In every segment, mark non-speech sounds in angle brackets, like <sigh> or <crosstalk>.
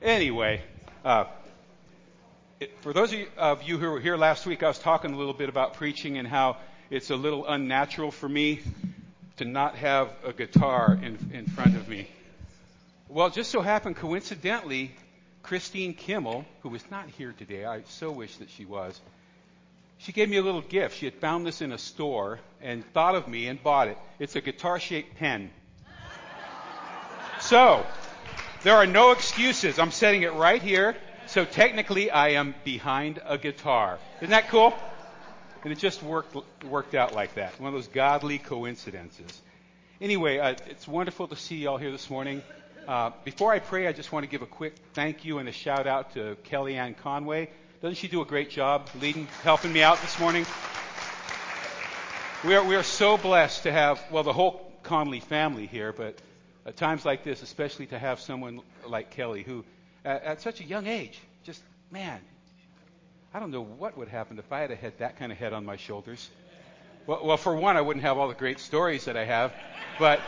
Anyway, uh, it, for those of you, of you who were here last week, I was talking a little bit about preaching and how it's a little unnatural for me to not have a guitar in, in front of me. Well, just so happened, coincidentally, Christine Kimmel, who is not here today, I so wish that she was, she gave me a little gift. She had found this in a store and thought of me and bought it. It's a guitar shaped pen. So, there are no excuses. I'm setting it right here. So technically, I am behind a guitar. Isn't that cool? And it just worked, worked out like that. One of those godly coincidences. Anyway, uh, it's wonderful to see you all here this morning. Uh, before I pray, I just want to give a quick thank you and a shout out to Kellyanne Conway. Doesn't she do a great job leading, helping me out this morning? We are, we are so blessed to have, well, the whole Conley family here, but at times like this, especially to have someone like Kelly who, at, at such a young age, just, man, I don't know what would happen if I had a head, that kind of head on my shoulders. Well, well, for one, I wouldn't have all the great stories that I have, but,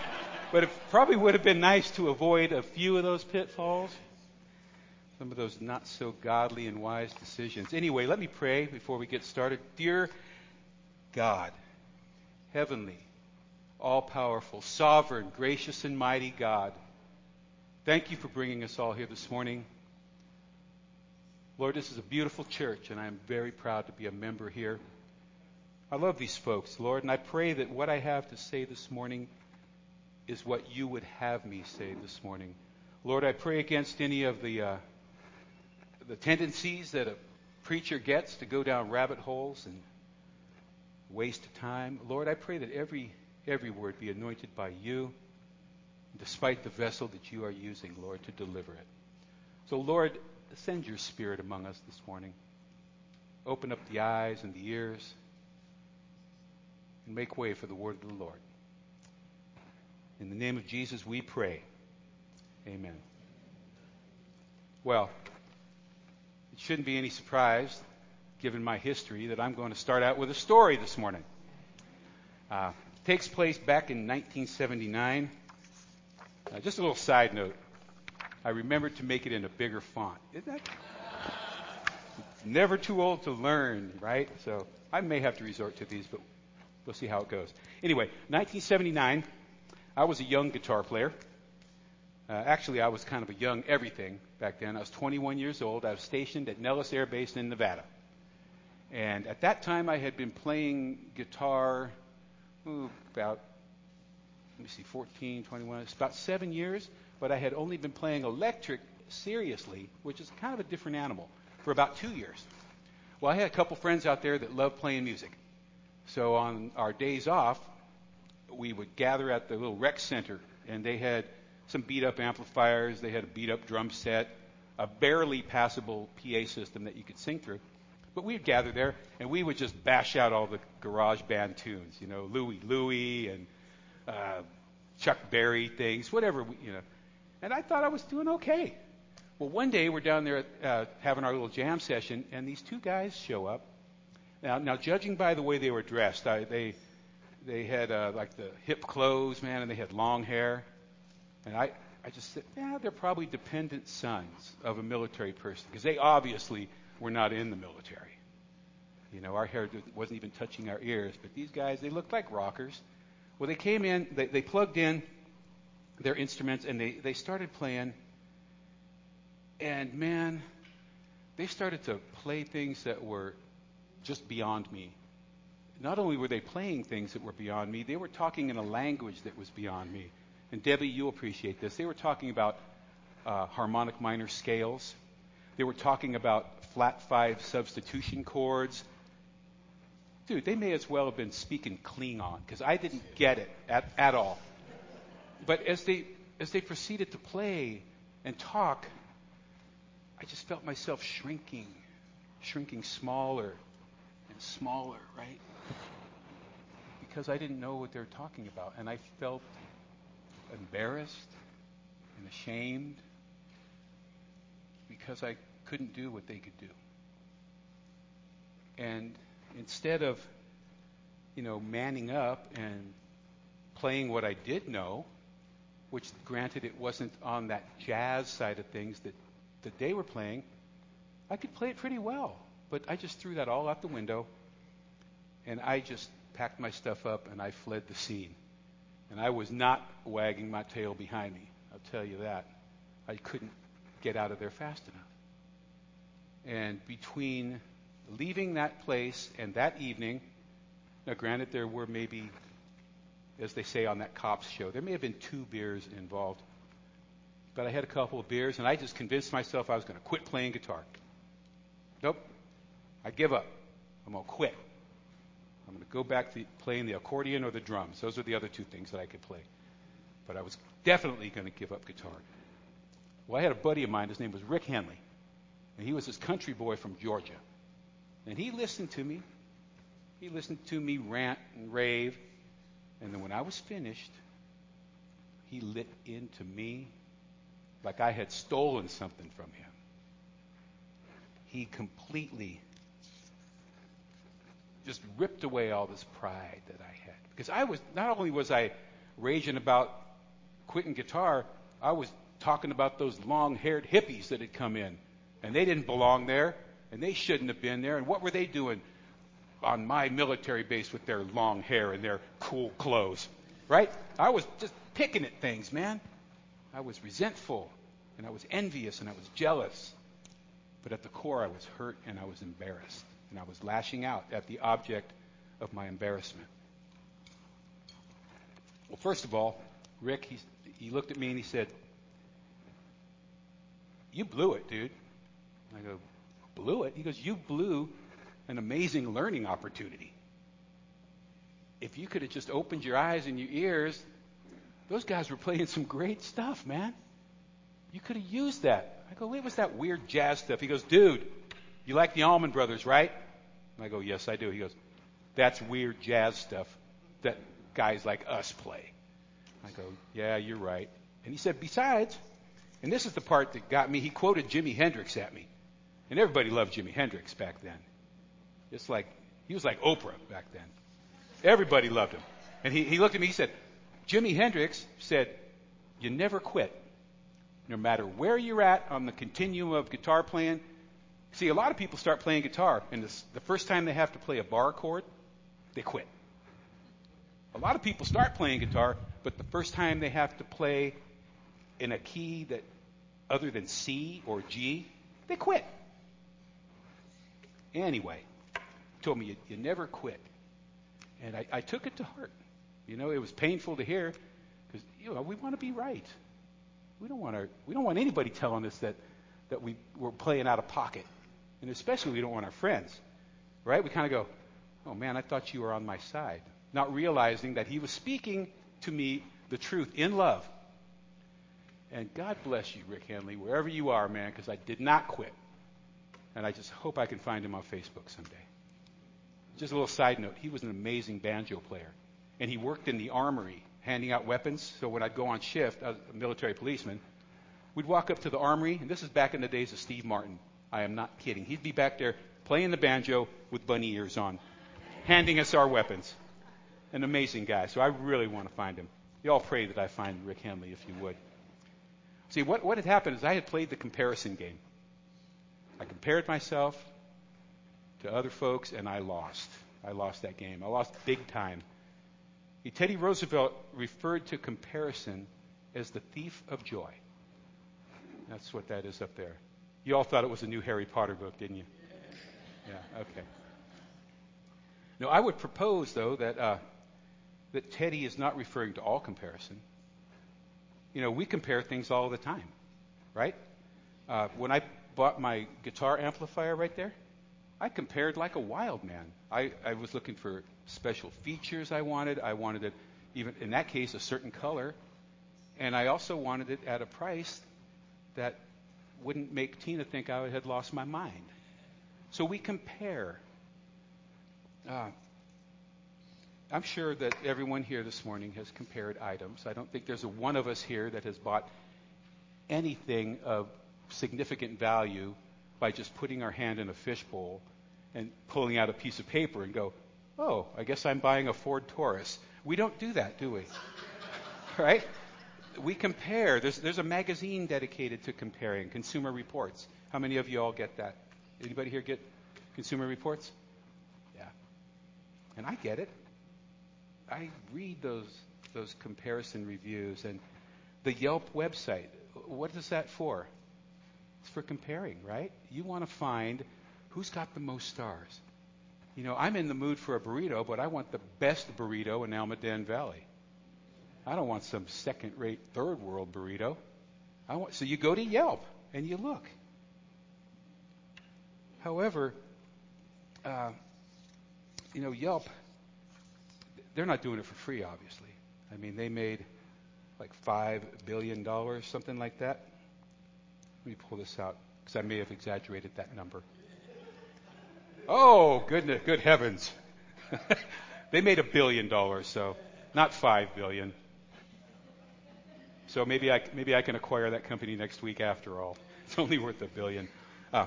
but it probably would have been nice to avoid a few of those pitfalls, some of those not so godly and wise decisions. Anyway, let me pray before we get started. Dear God, heavenly, all powerful, sovereign, gracious, and mighty God. Thank you for bringing us all here this morning. Lord, this is a beautiful church, and I am very proud to be a member here. I love these folks, Lord, and I pray that what I have to say this morning is what you would have me say this morning. Lord, I pray against any of the uh, the tendencies that a preacher gets to go down rabbit holes and waste time. Lord, I pray that every every word be anointed by you, despite the vessel that you are using, Lord, to deliver it. So, Lord, send your spirit among us this morning. Open up the eyes and the ears and make way for the word of the Lord. In the name of Jesus, we pray. Amen. Well, it shouldn't be any surprise, given my history, that I'm going to start out with a story this morning. Uh, takes place back in 1979. Uh, just a little side note. I remembered to make it in a bigger font. Isn't that? <laughs> Never too old to learn, right? So I may have to resort to these, but we'll see how it goes. Anyway, 1979, I was a young guitar player. Uh, actually, I was kind of a young everything back then. I was 21 years old. I was stationed at Nellis Air Base in Nevada. And at that time, I had been playing guitar ooh, about, let me see, 14, 21, it's about seven years, but I had only been playing electric seriously, which is kind of a different animal, for about two years. Well, I had a couple friends out there that loved playing music. So on our days off, we would gather at the little rec center, and they had some beat up amplifiers, they had a beat up drum set, a barely passable PA system that you could sing through. But we'd gather there and we would just bash out all the garage band tunes, you know, Louie Louie and uh, Chuck Berry things, whatever, we, you know. And I thought I was doing okay. Well, one day we're down there uh, having our little jam session, and these two guys show up. Now, now judging by the way they were dressed, I, they they had uh, like the hip clothes, man, and they had long hair. And I, I just said, yeah, they're probably dependent sons of a military person because they obviously were not in the military. You know, our hair wasn't even touching our ears, but these guys, they looked like rockers. Well, they came in, they, they plugged in their instruments, and they, they started playing. And man, they started to play things that were just beyond me. Not only were they playing things that were beyond me, they were talking in a language that was beyond me. And Debbie, you'll appreciate this. They were talking about uh, harmonic minor scales. They were talking about flat five substitution chords. Dude, they may as well have been speaking Klingon because I didn't get it at, at all. But as they as they proceeded to play and talk, I just felt myself shrinking, shrinking smaller and smaller, right? Because I didn't know what they were talking about, and I felt embarrassed and ashamed because I couldn't do what they could do. And instead of, you know, manning up and playing what I did know, which granted it wasn't on that jazz side of things that that they were playing, I could play it pretty well. But I just threw that all out the window, and I just packed my stuff up and I fled the scene. And I was not wagging my tail behind me. I'll tell you that. I couldn't get out of there fast enough. And between leaving that place and that evening, now granted, there were maybe, as they say on that cops show, there may have been two beers involved. But I had a couple of beers, and I just convinced myself I was going to quit playing guitar. Nope. I give up. I'm going to quit. I'm going to go back to playing the accordion or the drums. Those are the other two things that I could play. But I was definitely going to give up guitar. Well, I had a buddy of mine. His name was Rick Henley. And he was this country boy from Georgia. And he listened to me. He listened to me rant and rave. And then when I was finished, he lit into me like I had stolen something from him. He completely just ripped away all this pride that I had. Because I was, not only was I raging about quitting guitar, I was talking about those long haired hippies that had come in. And they didn't belong there, and they shouldn't have been there. And what were they doing on my military base with their long hair and their cool clothes? Right? I was just picking at things, man. I was resentful, and I was envious, and I was jealous. But at the core, I was hurt and I was embarrassed. And I was lashing out at the object of my embarrassment. Well, first of all, Rick, he, he looked at me and he said, You blew it, dude. Blew it? He goes, You blew an amazing learning opportunity. If you could have just opened your eyes and your ears, those guys were playing some great stuff, man. You could have used that. I go, Wait, was that weird jazz stuff? He goes, Dude, you like the Allman Brothers, right? And I go, Yes, I do. He goes, That's weird jazz stuff that guys like us play. I go, Yeah, you're right. And he said, Besides, and this is the part that got me, he quoted Jimi Hendrix at me. And everybody loved Jimi Hendrix back then. Just like, he was like Oprah back then. Everybody loved him. And he, he looked at me, he said, Jimi Hendrix said, You never quit. No matter where you're at on the continuum of guitar playing. See, a lot of people start playing guitar, and this, the first time they have to play a bar chord, they quit. A lot of people start playing guitar, but the first time they have to play in a key that other than C or G, they quit. Anyway, told me you, you never quit. And I, I took it to heart. You know, it was painful to hear because you know we want to be right. We don't want to. We don't want anybody telling us that that we we're playing out of pocket, and especially we don't want our friends, right? We kind of go, "Oh man, I thought you were on my side," not realizing that he was speaking to me the truth in love. And God bless you, Rick Henley, wherever you are, man, because I did not quit. And I just hope I can find him on Facebook someday. Just a little side note he was an amazing banjo player. And he worked in the armory handing out weapons. So when I'd go on shift, as a military policeman, we'd walk up to the armory, and this is back in the days of Steve Martin. I am not kidding. He'd be back there playing the banjo with bunny ears on, handing us our weapons. An amazing guy. So I really want to find him. You all pray that I find Rick Henley, if you would. See, what, what had happened is I had played the comparison game. I compared myself to other folks, and I lost. I lost that game. I lost big time. Teddy Roosevelt referred to comparison as the thief of joy. That's what that is up there. You all thought it was a new Harry Potter book, didn't you? Yeah, okay. No, I would propose, though, that, uh, that Teddy is not referring to all comparison. You know, we compare things all the time, right? Uh, when I bought my guitar amplifier right there, I compared like a wild man. I, I was looking for special features I wanted. I wanted it, even in that case, a certain color. And I also wanted it at a price that wouldn't make Tina think I had lost my mind. So we compare. Uh, I'm sure that everyone here this morning has compared items. I don't think there's a one of us here that has bought anything of significant value by just putting our hand in a fishbowl and pulling out a piece of paper and go, oh, I guess I'm buying a Ford Taurus. We don't do that, do we? <laughs> right? we compare. There's, there's a magazine dedicated to comparing, Consumer Reports. How many of you all get that? Anybody here get Consumer Reports? Yeah. And I get it. I read those those comparison reviews and the Yelp website. What is that for? For comparing, right? You want to find who's got the most stars. You know, I'm in the mood for a burrito, but I want the best burrito in Almaden Valley. I don't want some second-rate third world burrito. I want, so you go to Yelp and you look. However, uh, you know, Yelp, they're not doing it for free, obviously. I mean, they made like $5 billion, something like that. Let me pull this out because I may have exaggerated that number. Oh, goodness, good heavens. <laughs> they made a billion dollars, so not five billion. So maybe I, maybe I can acquire that company next week after all. <laughs> It's only worth a billion. Uh,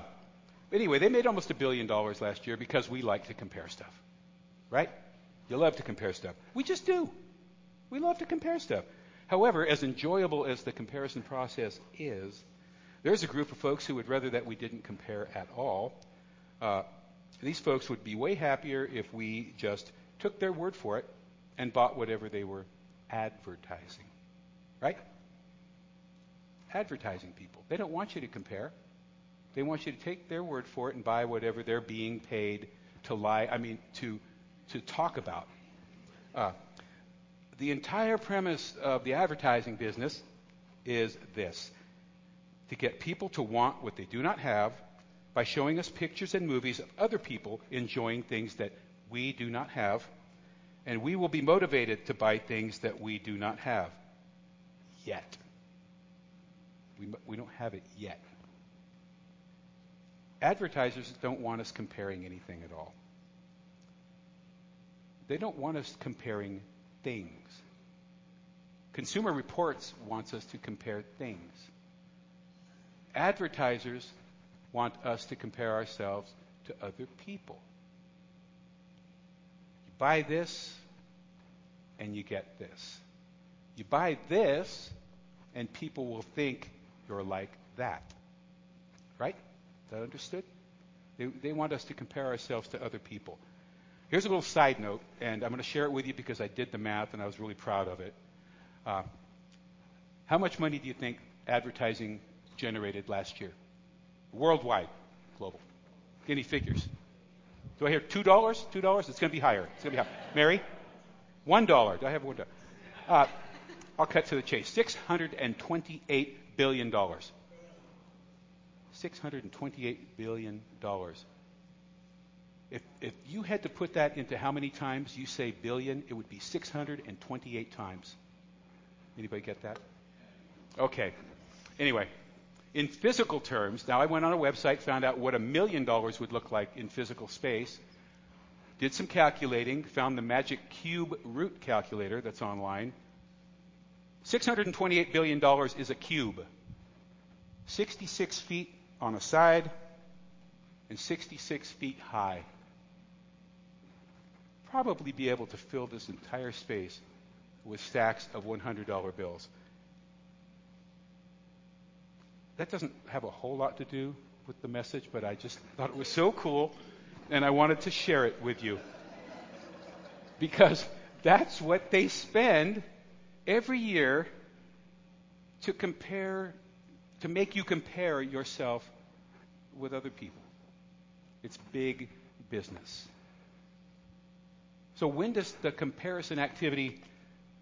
anyway, they made almost a billion dollars last year because we like to compare stuff. Right? You love to compare stuff. We just do. We love to compare stuff. However, as enjoyable as the comparison process is, there's a group of folks who would rather that we didn't compare at all. Uh, these folks would be way happier if we just took their word for it and bought whatever they were advertising. Right? Advertising people. They don't want you to compare. They want you to take their word for it and buy whatever they're being paid to lie, I mean, to, to talk about. Uh, the entire premise of the advertising business is this to get people to want what they do not have by showing us pictures and movies of other people enjoying things that we do not have, and we will be motivated to buy things that we do not have yet. We, we don't have it yet. Advertisers don't want us comparing anything at all. They don't want us comparing things. Consumer Reports wants us to compare things. Advertisers want us to compare ourselves to other people. You buy this, and you get this. You buy this, and people will think you're like that. Right? Is that understood? They, they want us to compare ourselves to other people. Here's a little side note, and I'm going to share it with you because I did the math and I was really proud of it. Uh, how much money do you think advertising generated last year? Worldwide, global. Any figures? Do I hear two dollars? Two dollars? It's going to be higher. It's going to be higher. Mary, one dollar. Do I have one dollar? Uh, I'll cut to the chase. Six hundred and twenty-eight billion dollars. Six hundred and twenty-eight billion dollars. If, if you had to put that into how many times you say billion, it would be 628 times. Anybody get that? Okay. Anyway, in physical terms, now I went on a website, found out what a million dollars would look like in physical space, did some calculating, found the magic cube root calculator that's online. $628 billion is a cube, 66 feet on a side and 66 feet high probably be able to fill this entire space with stacks of $100 bills. That doesn't have a whole lot to do with the message, but I just <laughs> thought it was so cool and I wanted to share it with you. Because that's what they spend every year to compare, to make you compare yourself with other people. It's big business. So when does the comparison activity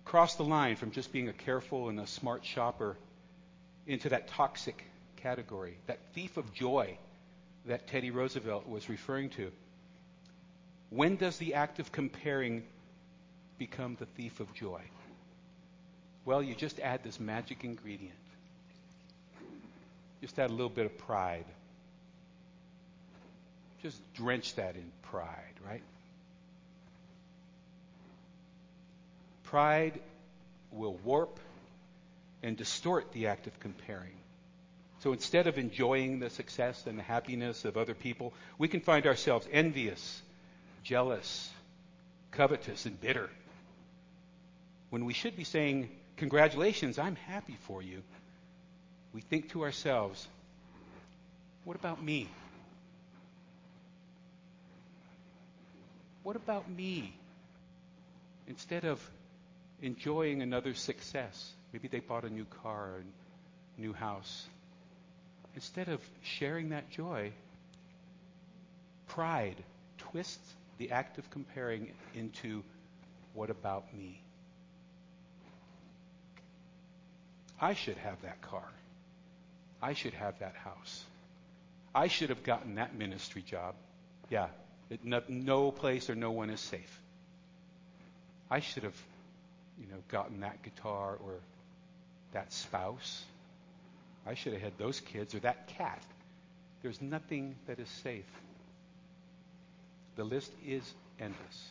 cross the line from just being a careful and a smart shopper into that toxic category, that thief of joy that Teddy Roosevelt was referring to? When does the act of comparing become the thief of joy? Well, you just add this magic ingredient. Just add a little bit of pride. Just drench that in pride, right? Pride will warp and distort the act of comparing. So instead of enjoying the success and the happiness of other people, we can find ourselves envious, jealous, covetous, and bitter. When we should be saying congratulations, I'm happy for you, we think to ourselves, what about me? What about me? Instead of enjoying another success, maybe they bought a new car, a new house. Instead of sharing that joy, pride twists the act of comparing into what about me? I should have that car. I should have that house. I should have gotten that ministry job. Yeah, it, no, no place or no one is safe. I should have, you know, gotten that guitar or that spouse. I should have had those kids or that cat. There's nothing that is safe. The list is endless.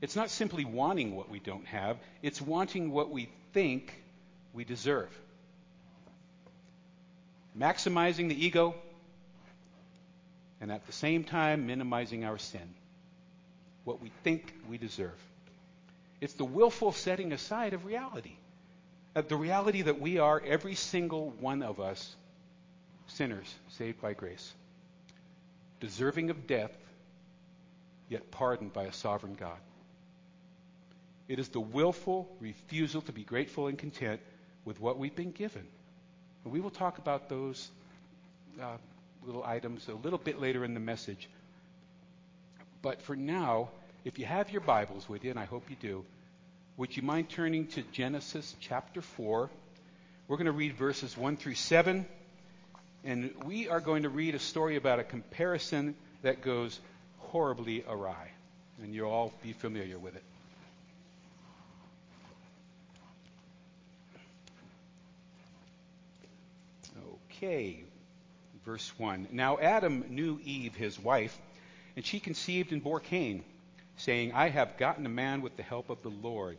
It's not simply wanting what we don't have, it's wanting what we think we deserve. Maximizing the ego and at the same time minimizing our sin. What we think we deserve. It's the willful setting aside of reality. The reality that we are, every single one of us, sinners saved by grace, deserving of death, yet pardoned by a sovereign God. It is the willful refusal to be grateful and content with what we've been given. And we will talk about those uh, little items a little bit later in the message. But for now, if you have your Bibles with you, and I hope you do, would you mind turning to Genesis chapter 4? We're going to read verses 1 through 7. And we are going to read a story about a comparison that goes horribly awry. And you'll all be familiar with it. Okay, verse 1. Now Adam knew Eve, his wife, and she conceived and bore Cain, saying, I have gotten a man with the help of the Lord.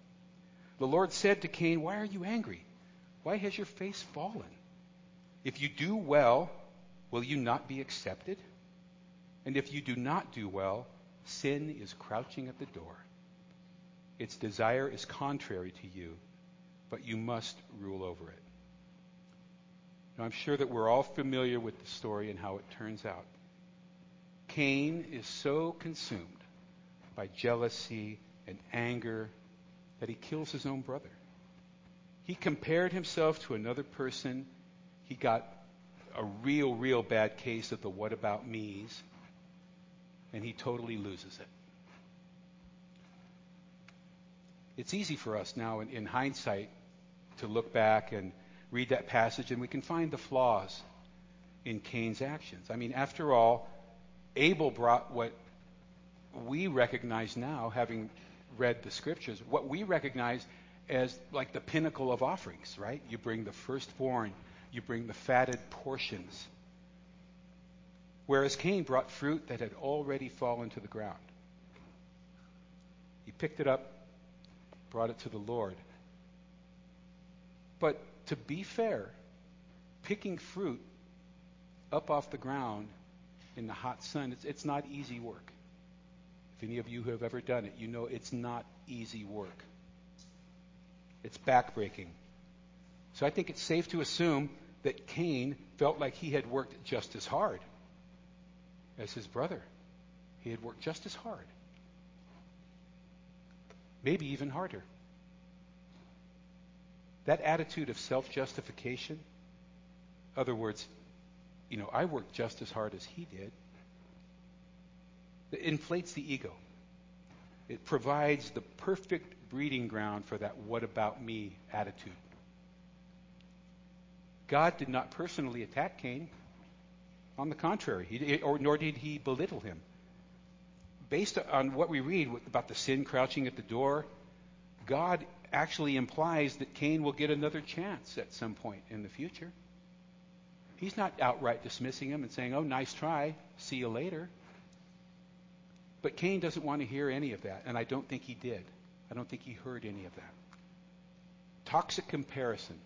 The Lord said to Cain, Why are you angry? Why has your face fallen? If you do well, will you not be accepted? And if you do not do well, sin is crouching at the door. Its desire is contrary to you, but you must rule over it. Now, I'm sure that we're all familiar with the story and how it turns out. Cain is so consumed by jealousy and anger that he kills his own brother. He compared himself to another person. He got a real, real bad case of the what about me's, and he totally loses it. It's easy for us now, in, in hindsight, to look back and read that passage and we can find the flaws in Cain's actions. I mean, after all, Abel brought what we recognize now, having read the scriptures, what we recognize as like the pinnacle of offerings, right? You bring the firstborn, you bring the fatted portions. Whereas Cain brought fruit that had already fallen to the ground. He picked it up, brought it to the Lord. But to be fair, picking fruit up off the ground in the hot sun, it's, it's not easy work. Any of you who have ever done it, you know it's not easy work. It's backbreaking. So I think it's safe to assume that Cain felt like he had worked just as hard as his brother. He had worked just as hard. Maybe even harder. That attitude of self justification, other words, you know, I worked just as hard as he did, it inflates the ego. It provides the perfect breeding ground for that what about me attitude. God did not personally attack Cain. On the contrary, he, or, nor did he belittle him. Based on what we read about the sin crouching at the door, God actually implies that Cain will get another chance at some point in the future. He's not outright dismissing him and saying, Oh, nice try, see you later. But Cain doesn't want to hear any of that, and I don't think he did. I don't think he heard any of that. Toxic comparison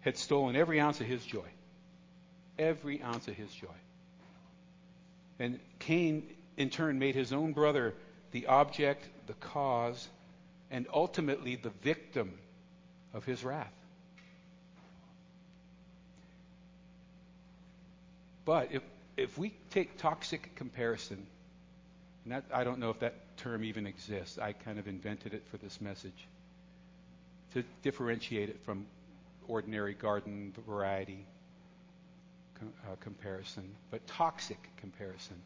had stolen every ounce of his joy. Every ounce of his joy. And Cain, in turn, made his own brother the object, the cause, and ultimately the victim of his wrath. But if, if we take toxic comparison, and that, I don't know if that term even exists, I kind of invented it for this message to differentiate it from ordinary garden variety uh, comparison, but toxic comparison.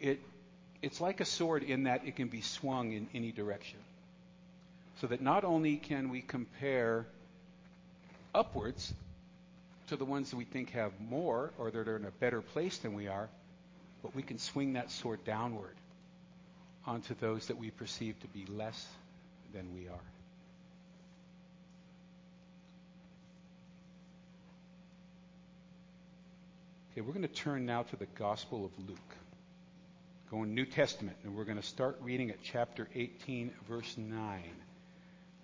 It, it's like a sword in that it can be swung in any direction. So that not only can we compare upwards to the ones that we think have more or that are in a better place than we are, but we can swing that sword downward onto those that we perceive to be less than we are. Okay, we're going to turn now to the Gospel of Luke. Going New Testament, and we're going to start reading at chapter 18, verse 9.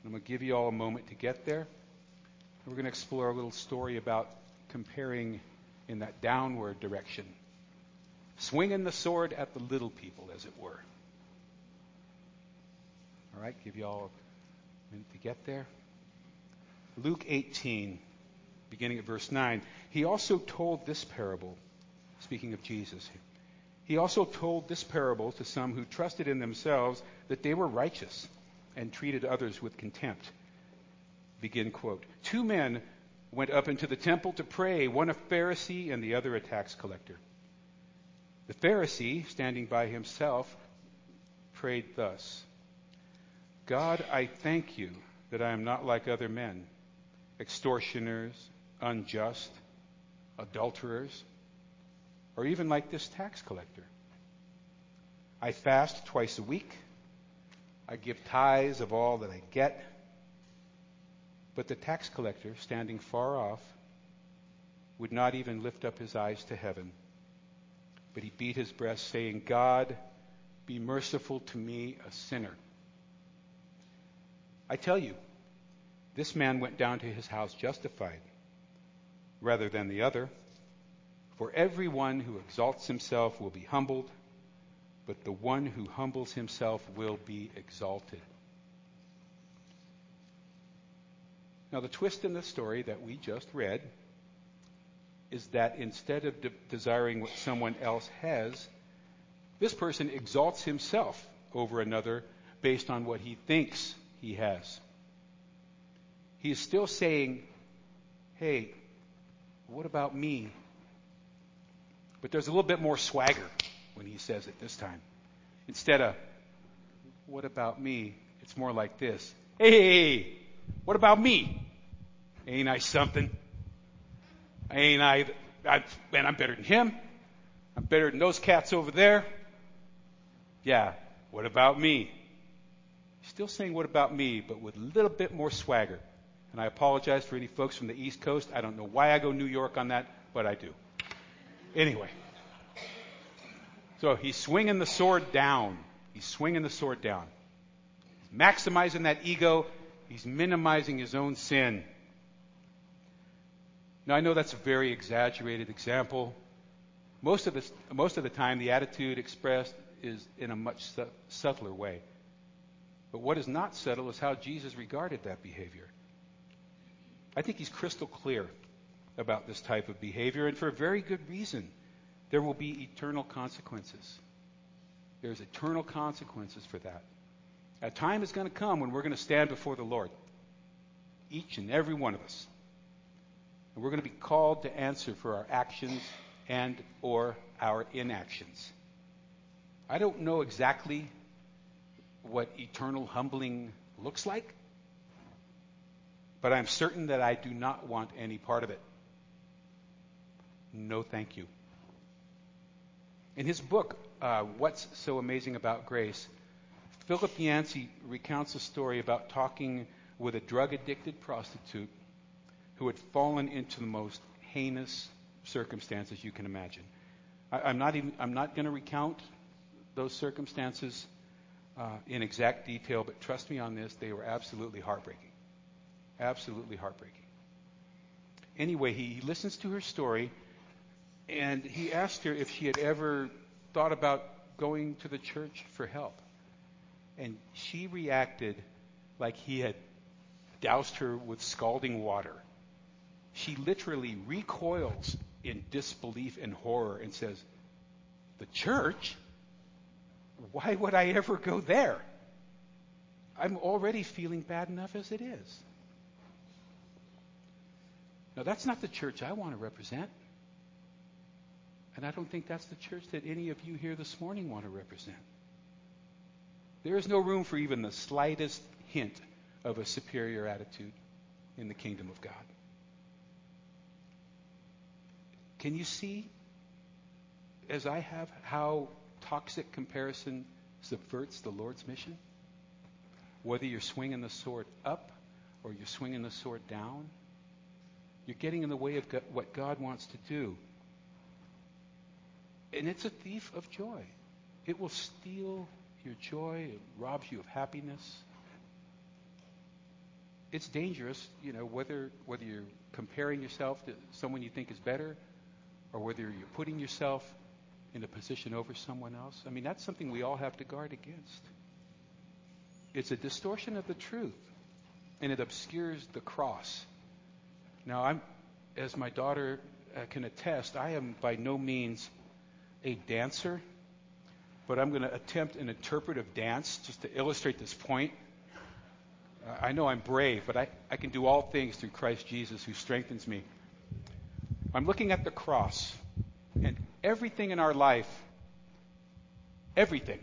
I'm going to give you all a moment to get there. We're going to explore a little story about comparing in that downward direction, swinging the sword at the little people, as it were. All right, give you all a minute to get there. Luke 18, beginning at verse 9. He also told this parable, speaking of Jesus. He also told this parable to some who trusted in themselves that they were righteous and treated others with contempt. Begin quote. Two men went up into the temple to pray, one a Pharisee and the other a tax collector. The Pharisee, standing by himself, prayed thus God, I thank you that I am not like other men, extortioners, unjust, adulterers, or even like this tax collector. I fast twice a week. I give tithes of all that I get. But the tax collector, standing far off, would not even lift up his eyes to heaven, but he beat his breast, saying, God, be merciful to me, a sinner. I tell you, this man went down to his house justified rather than the other. For everyone who exalts himself will be humbled, but the one who humbles himself will be exalted. Now, the twist in the story that we just read is that instead of de- desiring what someone else has, this person exalts himself over another based on what he thinks he has. He is still saying, hey, what about me? But there's a little bit more swagger when he says it this time. Instead of, what about me? It's more like this. Hey, what about me? Ain't I something? Ain't I, I, man, I'm better than him. I'm better than those cats over there. Yeah, what about me? Still saying what about me, but with a little bit more swagger. And I apologize for any folks from the East Coast. I don't know why I go New York on that, but I do. Anyway. So he's swinging the sword down. He's swinging the sword down. He's maximizing that ego. He's minimizing his own sin. Now, I know that's a very exaggerated example. Most of, the, most of the time, the attitude expressed is in a much subtler way. But what is not subtle is how Jesus regarded that behavior. I think he's crystal clear about this type of behavior, and for a very good reason. There will be eternal consequences. There's eternal consequences for that. A time is going to come when we're going to stand before the Lord, each and every one of us. And we're going to be called to answer for our actions and or our inactions. I don't know exactly what eternal humbling looks like, but I'm certain that I do not want any part of it. No, thank you. In his book, uh, What's So Amazing About Grace, Philip Yancey recounts a story about talking with a drug addicted prostitute who had fallen into the most heinous circumstances you can imagine. I, am not even I'm not going to recount those circumstances uh, in exact detail, but trust me on this, they were absolutely heartbreaking. Absolutely heartbreaking. Anyway, he, he listens to her story, and he asked her if she had ever thought about going to the church for help. And she reacted like he had doused her with scalding water. She literally recoils in disbelief and horror and says, The church? Why would I ever go there? I'm already feeling bad enough as it is. Now, that's not the church I want to represent. And I don't think that's the church that any of you here this morning want to represent. There is no room for even the slightest hint of a superior attitude in the kingdom of God. Can you see, as I have, how toxic comparison subverts the Lord's mission? Whether you're swinging the sword up or you're swinging the sword down, you're getting in the way of what God wants to do. And it's a thief of joy. It will steal your joy, it robs you of happiness. It's dangerous, you know, whether whether you're comparing yourself to someone you think is better or whether you're putting yourself in a position over someone else. I mean, that's something we all have to guard against. It's a distortion of the truth, and it obscures the cross. Now, I'm, as my daughter uh, can attest, I am by no means a dancer, but I'm going to attempt an interpretive dance just to illustrate this point. I know I'm brave, but I, I can do all things through Christ Jesus who strengthens me. I'm looking at the cross, and everything in our life, everything,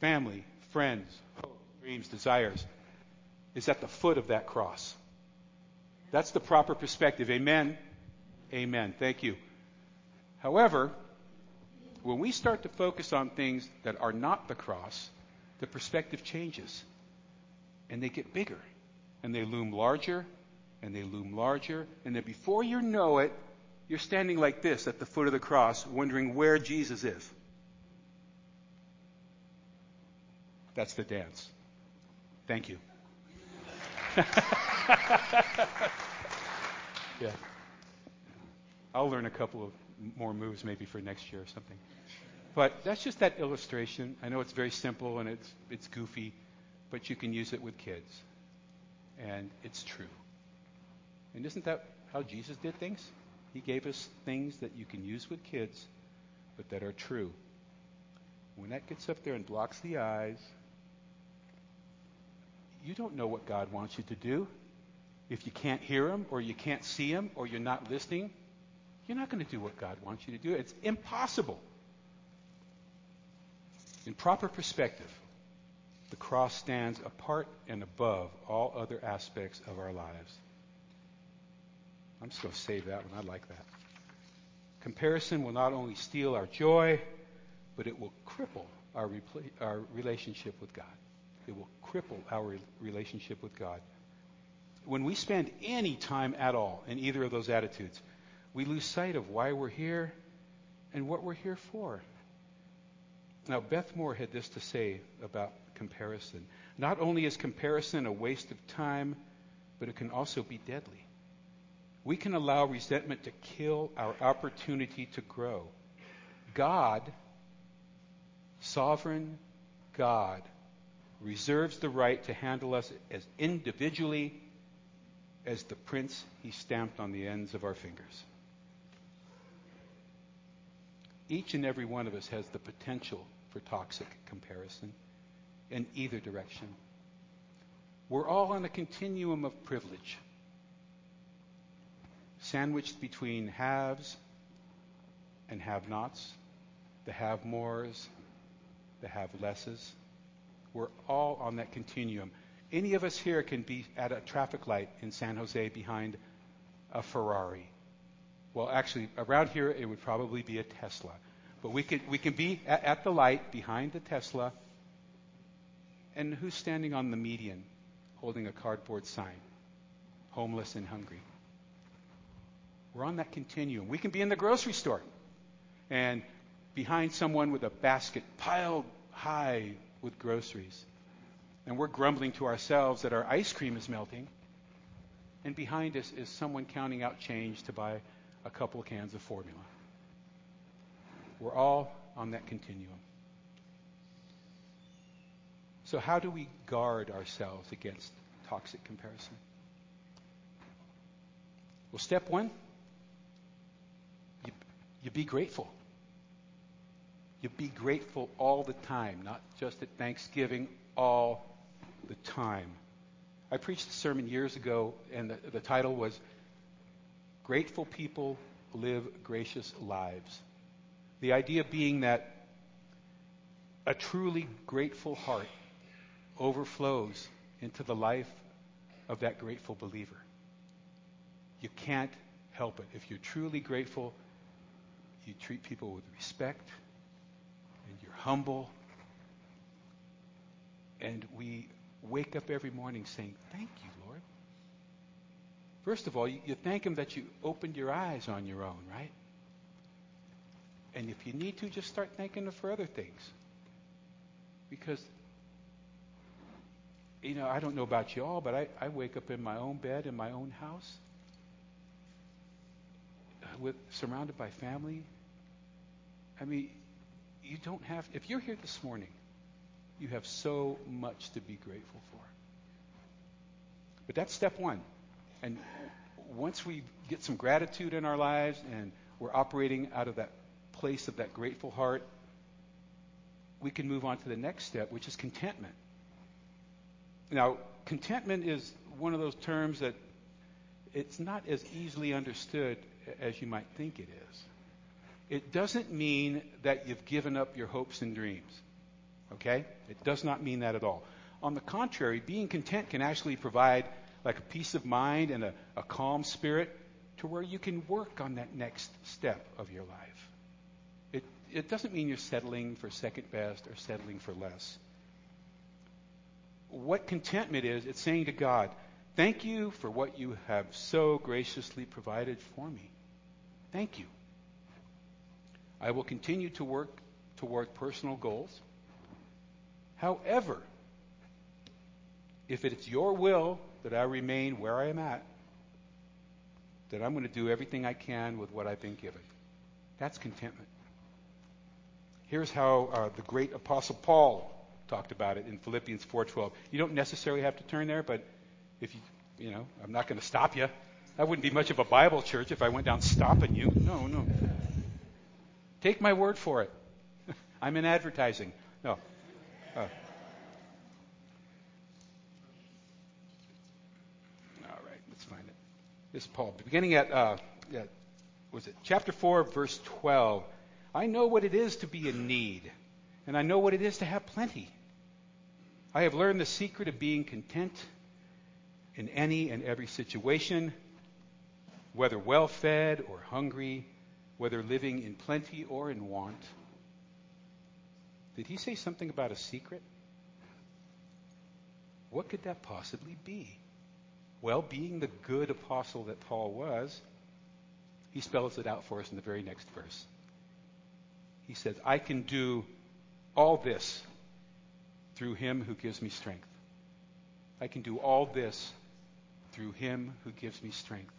family, friends, hopes, dreams, desires, is at the foot of that cross. That's the proper perspective. Amen. Amen. Thank you. However, when we start to focus on things that are not the cross, the perspective changes. And they get bigger. And they loom larger and they loom larger, and then before you know it, you're standing like this at the foot of the cross, wondering where Jesus is. That's the dance. Thank you. <laughs> yeah. I'll learn a couple of more moves maybe for next year or something. But that's just that illustration. I know it's very simple and it's it's goofy, but you can use it with kids. And it's true. And isn't that how Jesus did things? He gave us things that you can use with kids, but that are true. When that gets up there and blocks the eyes, you don't know what God wants you to do. If you can't hear Him, or you can't see Him, or you're not listening, you're not going to do what God wants you to do. It's impossible. In proper perspective, the cross stands apart and above all other aspects of our lives. I'm just going to save that one. I like that. Comparison will not only steal our joy, but it will cripple our, our relationship with God. It will cripple our re- relationship with God. When we spend any time at all in either of those attitudes, we lose sight of why we're here and what we're here for. Now, Beth Moore had this to say about comparison. Not only is comparison a waste of time, but it can also be deadly we can allow resentment to kill our opportunity to grow. God, sovereign God, reserves the right to handle us as individually as the prints he stamped on the ends of our fingers. Each and every one of us has the potential for toxic comparison in either direction. We're all on a continuum of privilege sandwiched between haves and have nots, the have mores, the have lesses. We're all on that continuum. Any of us here can be at a traffic light in San Jose behind a Ferrari. Well, actually, around here it would probably be a Tesla. But we, could, we can be at, at the light behind the Tesla And who's standing on the median holding a cardboard sign? Homeless and hungry. We're on that continuum. We can be in the grocery store and behind someone with a basket piled high with groceries. And we're grumbling to ourselves that our ice cream is melting. And behind us is someone counting out change to buy a couple of cans of formula. We're all on that continuum. So, how do we guard ourselves against toxic comparison? Well, step one, you, you be grateful. You be grateful all the time, not just at Thanksgiving, all the time. I preached a sermon years ago, and the, the title was Grateful People Live Gracious Lives. The idea being that a truly grateful heart overflows into the life of that grateful believer. You can't help it. If you're truly grateful, you treat people with respect, and you're humble, and we wake up every morning saying, Thank you, Lord. First of all, you, thank Him that you opened your eyes on your own, right? And if you need to, just start thanking Him for other things. Because, you know, I don't know about you all, but I, I wake up in my own bed, in my own house, uh, with surrounded by family. I mean, you don't have, if you're here this morning, you have so much to be grateful for. But that's step one. And once we get some gratitude in our lives and we're operating out of that place of that grateful heart, we can move on to the next step, which is contentment. Now, contentment is one of those terms that it's not as easily understood as you might think it is. It doesn't mean that you've given up your hopes and dreams. Okay? It does not mean that at all. On the contrary, being content can actually provide like a peace of mind and a, a calm spirit to where you can work on that next step of your life. It, it doesn't mean you're settling for second best or settling for less. What contentment is, it's saying to God, Thank you for what you have so graciously provided for me. Thank you. I will continue to work toward personal goals. However, if it's your will that I remain where I am at, that I'm going to do everything I can with what I've been given. That's contentment. Here's how uh, the great apostle Paul talked about it in Philippians 4:12. You don't necessarily have to turn there, but if you, you know, I'm not going to stop you. That wouldn't be much of a Bible church if I went down stopping you. No, no. Take my word for it. <laughs> I'm in advertising. No. Uh, all right, let's find it. This is Paul. Beginning at, uh, yeah, was it chapter 4, verse 12. I know what it is to be in need, and I know what it is to have plenty. I have learned the secret of being content in any and every situation, whether well fed or hungry, whether living in plenty or in want. Did he say something about a secret? What could that possibly be? Well, being the good apostle that Paul was, he spells it out for us in the very next verse. He says, I can do all this through him who gives me strength. I can do all this through him who gives me strength.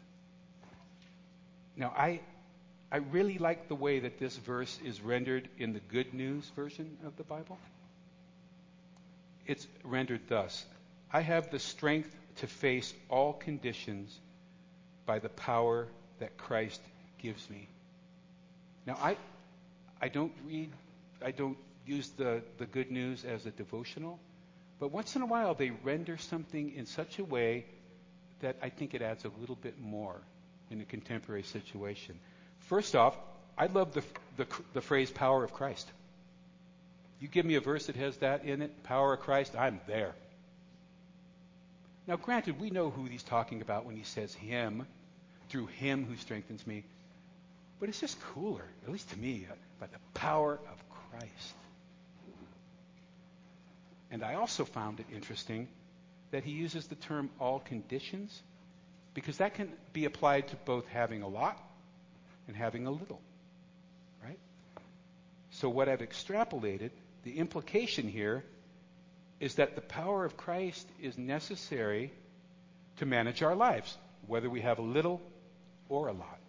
Now, I, I really like the way that this verse is rendered in the Good News version of the Bible. It's rendered thus I have the strength to face all conditions by the power that Christ gives me. Now, I, I don't read, I don't use the, the Good News as a devotional, but once in a while they render something in such a way that I think it adds a little bit more in a contemporary situation. First off, I love the, the, the phrase power of Christ. You give me a verse that has that in it, power of Christ, I'm there. Now, granted, we know who he's talking about when he says him, through him who strengthens me. But it's just cooler, at least to me, uh, by the power of Christ. And I also found it interesting that he uses the term all conditions because that can be applied to both having a lot and having a little. Right? So, what I've extrapolated, the implication here is that the power of Christ is necessary to manage our lives, whether we have a little or a lot.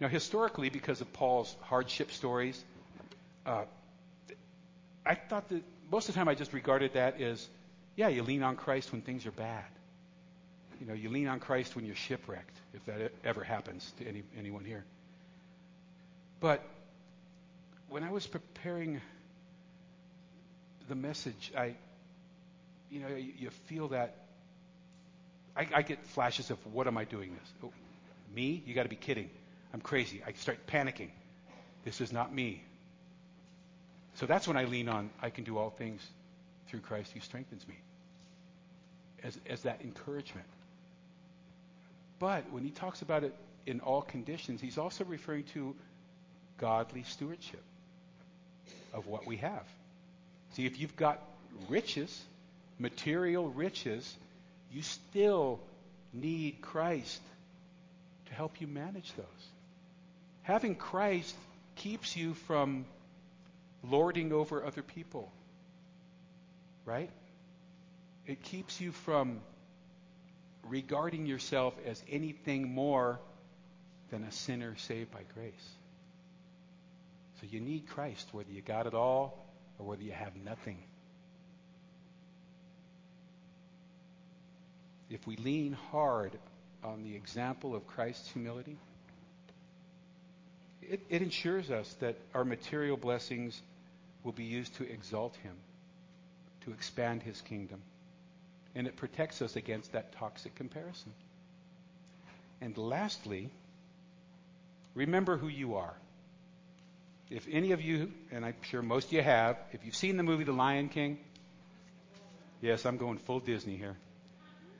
Now, historically, because of Paul's hardship stories, uh, I thought that most of the time I just regarded that as, yeah, you lean on Christ when things are bad. You know, you lean on Christ when you're shipwrecked, if that ever happens to any, anyone here. But when I was preparing the message, I, you know, you, you feel that. I, I, get flashes of what am I doing this? Oh, me? You got to be kidding. I'm crazy. I start panicking. This is not me. So that's when I lean on I can do all things through Christ who strengthens me. As, as that encouragement. But when he talks about it in all conditions, he's also referring to godly stewardship of what we have. See, if you've got riches, material riches, you still need Christ to help you manage those. Having Christ keeps you from lording over other people. Right? It keeps you from regarding yourself as anything more than a sinner saved by grace. So you need Christ, whether you got it all or whether you have nothing. If we lean hard on the example of Christ's humility, it, it ensures us that our material blessings will be used to exalt him, to expand his kingdom. And it protects us against that toxic comparison. And lastly, remember who you are. If any of you, and I'm sure most of you have, if you've seen the movie The Lion King, yes, I'm going full Disney here.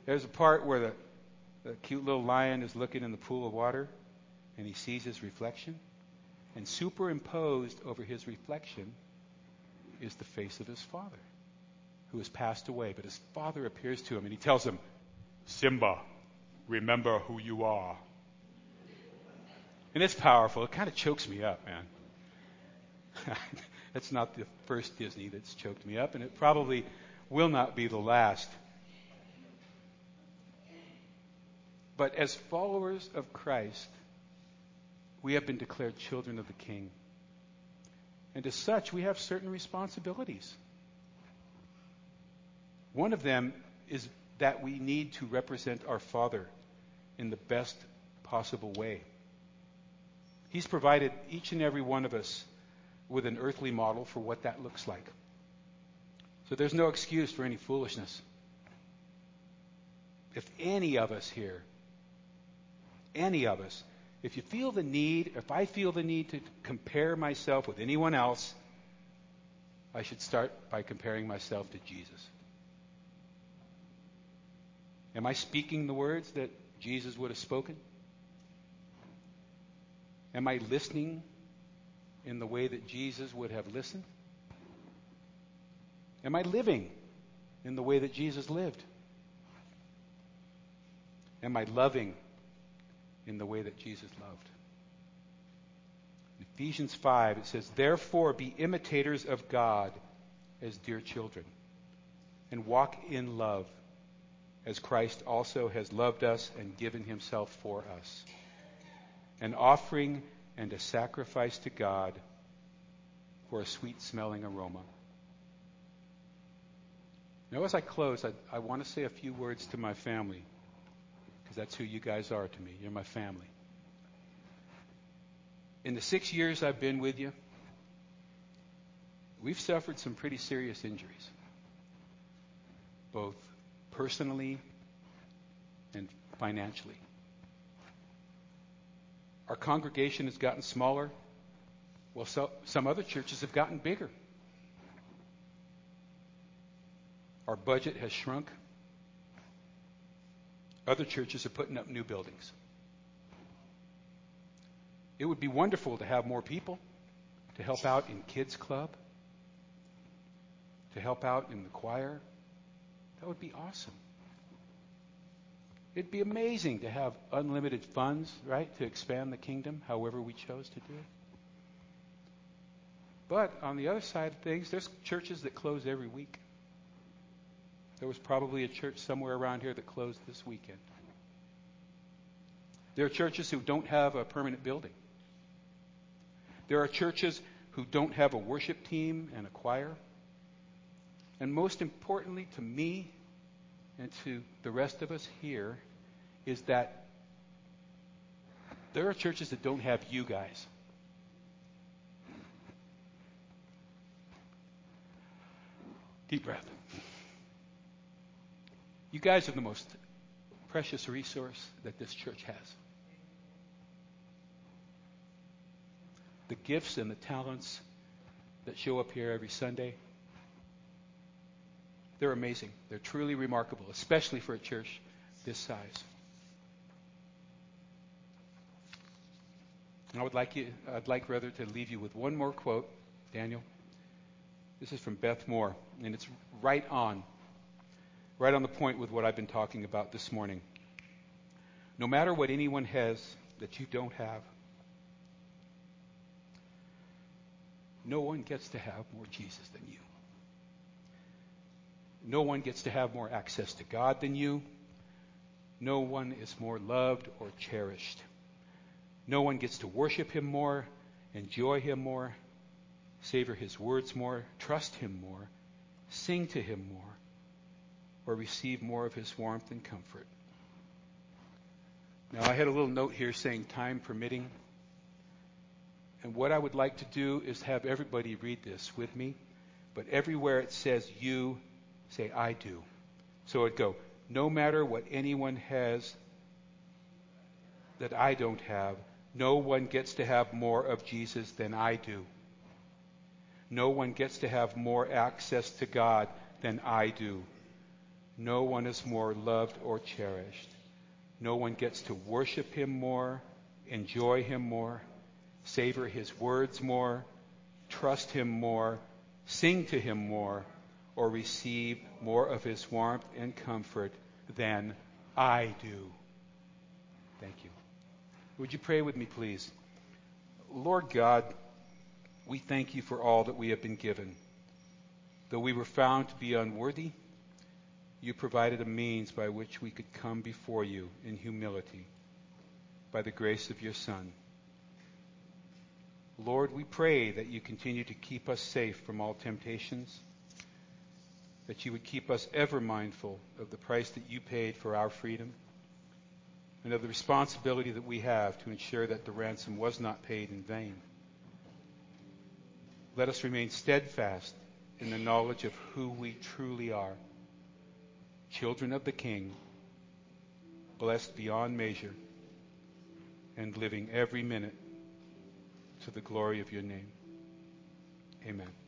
There's a part where the, the cute little lion is looking in the pool of water and he sees his reflection. And superimposed over his reflection is the face of his father, who has passed away. But his father appears to him and he tells him, Simba, remember who you are. And it's powerful. It kind of chokes me up, man. <laughs> that's not the first Disney that's choked me up, and it probably will not be the last. But as followers of Christ, we have been declared children of the King. And as such, we have certain responsibilities. One of them is that we need to represent our Father in the best possible way. He's provided each and every one of us with an earthly model for what that looks like. So there's no excuse for any foolishness. If any of us here, any of us, if you feel the need, if I feel the need to compare myself with anyone else, I should start by comparing myself to Jesus. Am I speaking the words that Jesus would have spoken? Am I listening in the way that Jesus would have listened? Am I living in the way that Jesus lived? Am I loving in the way that Jesus loved. In Ephesians 5, it says, Therefore be imitators of God as dear children, and walk in love, as Christ also has loved us and given himself for us, an offering and a sacrifice to God for a sweet smelling aroma. Now, as I close, I, I want to say a few words to my family because that's who you guys are to me. You're my family. In the six years I've been with you, we've suffered some pretty serious injuries, both personally and financially. Our congregation has gotten smaller. Well, so, some other churches have gotten bigger. Our budget has shrunk. Other churches are putting up new buildings. It would be wonderful to have more people to help out in kids club, to help out in the choir, that would be awesome. It'd be amazing to have unlimited funds, right, to expand the kingdom however we chose to do it. But on the other side of things, there's churches that close every week. There was probably a church somewhere around here that closed this weekend. There are churches who don't have a permanent building. There are churches who don't have a worship team and a choir. And most importantly to me and to the rest of us here is that there are churches that don't have you guys. Deep breath. You guys are the most precious resource that this church has. The gifts and the talents that show up here every Sunday, they're amazing. They're truly remarkable, especially for a church this size. And I would like you, I'd like rather to leave you with one more quote, Daniel. This is from Beth Moore, and it's right on, right on the point with what I've been talking about this morning. No matter what anyone has that you don't have, no one gets to have more Jesus than you. No one gets to have more access to God than you. No one is more loved or cherished. No one gets to worship Him more, enjoy Him more, savor His words more, trust Him more, sing to Him more, or receive more of His warmth and comfort. Now, I had a little note here saying time permitting. And what I would like to do is have everybody read this with me. But everywhere it says you, say I do. So it'd go, no matter what anyone has that I don't have, no one gets to have more of Jesus than I do. No one gets to have more access to God than I do. No one is more loved or cherished. No one gets to worship Him more, enjoy Him more, savor His words more, trust Him more, sing to Him more, or receive more of His warmth and comfort than I do. Thank you. Would you pray with me, please? Lord God, we thank you for all that we have been given. Though we were found to be unworthy, you provided a means by which we could come before you in humility by the grace of your Son. Lord, we pray that you continue to keep us safe from all temptations, that you would keep us ever mindful of the price that you paid for our freedom and of the responsibility that we have to ensure that the ransom was not paid in vain. Let us remain steadfast in the knowledge of who we truly are children of the King, blessed beyond measure, and living every minute to the glory of your name. Amen.